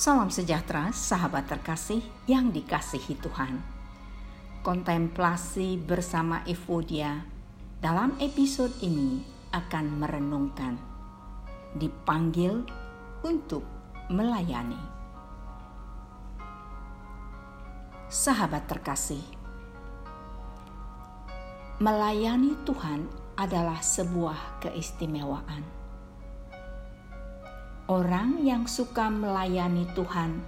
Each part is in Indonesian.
Salam sejahtera, sahabat terkasih yang dikasihi Tuhan. Kontemplasi bersama Evodia dalam episode ini akan merenungkan, dipanggil untuk melayani. Sahabat terkasih, melayani Tuhan adalah sebuah keistimewaan Orang yang suka melayani Tuhan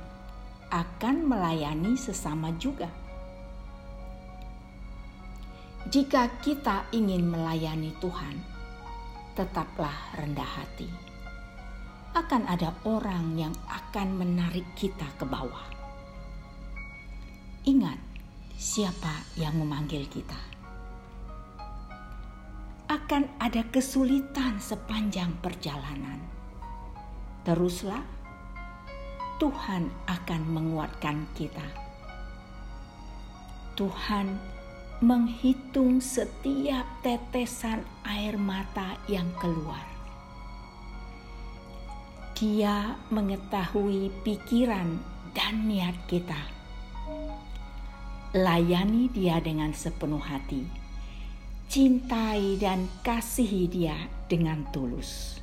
akan melayani sesama juga. Jika kita ingin melayani Tuhan, tetaplah rendah hati. Akan ada orang yang akan menarik kita ke bawah. Ingat siapa yang memanggil kita. Akan ada kesulitan sepanjang perjalanan teruslah, Tuhan akan menguatkan kita. Tuhan menghitung setiap tetesan air mata yang keluar. Dia mengetahui pikiran dan niat kita. Layani Dia dengan sepenuh hati. Cintai dan kasihi Dia dengan tulus.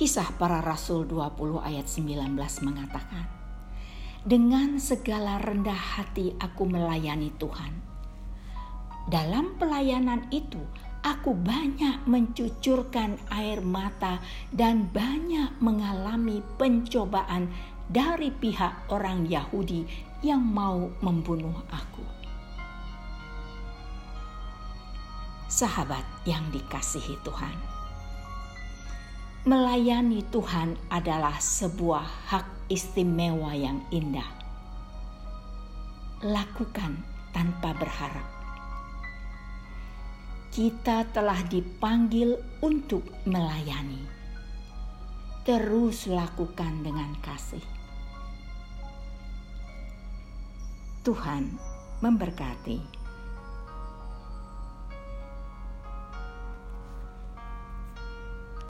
Kisah para Rasul 20 ayat 19 mengatakan, Dengan segala rendah hati aku melayani Tuhan. Dalam pelayanan itu, aku banyak mencucurkan air mata dan banyak mengalami pencobaan dari pihak orang Yahudi yang mau membunuh aku. Sahabat yang dikasihi Tuhan, Melayani Tuhan adalah sebuah hak istimewa yang indah. Lakukan tanpa berharap. Kita telah dipanggil untuk melayani. Terus lakukan dengan kasih. Tuhan memberkati.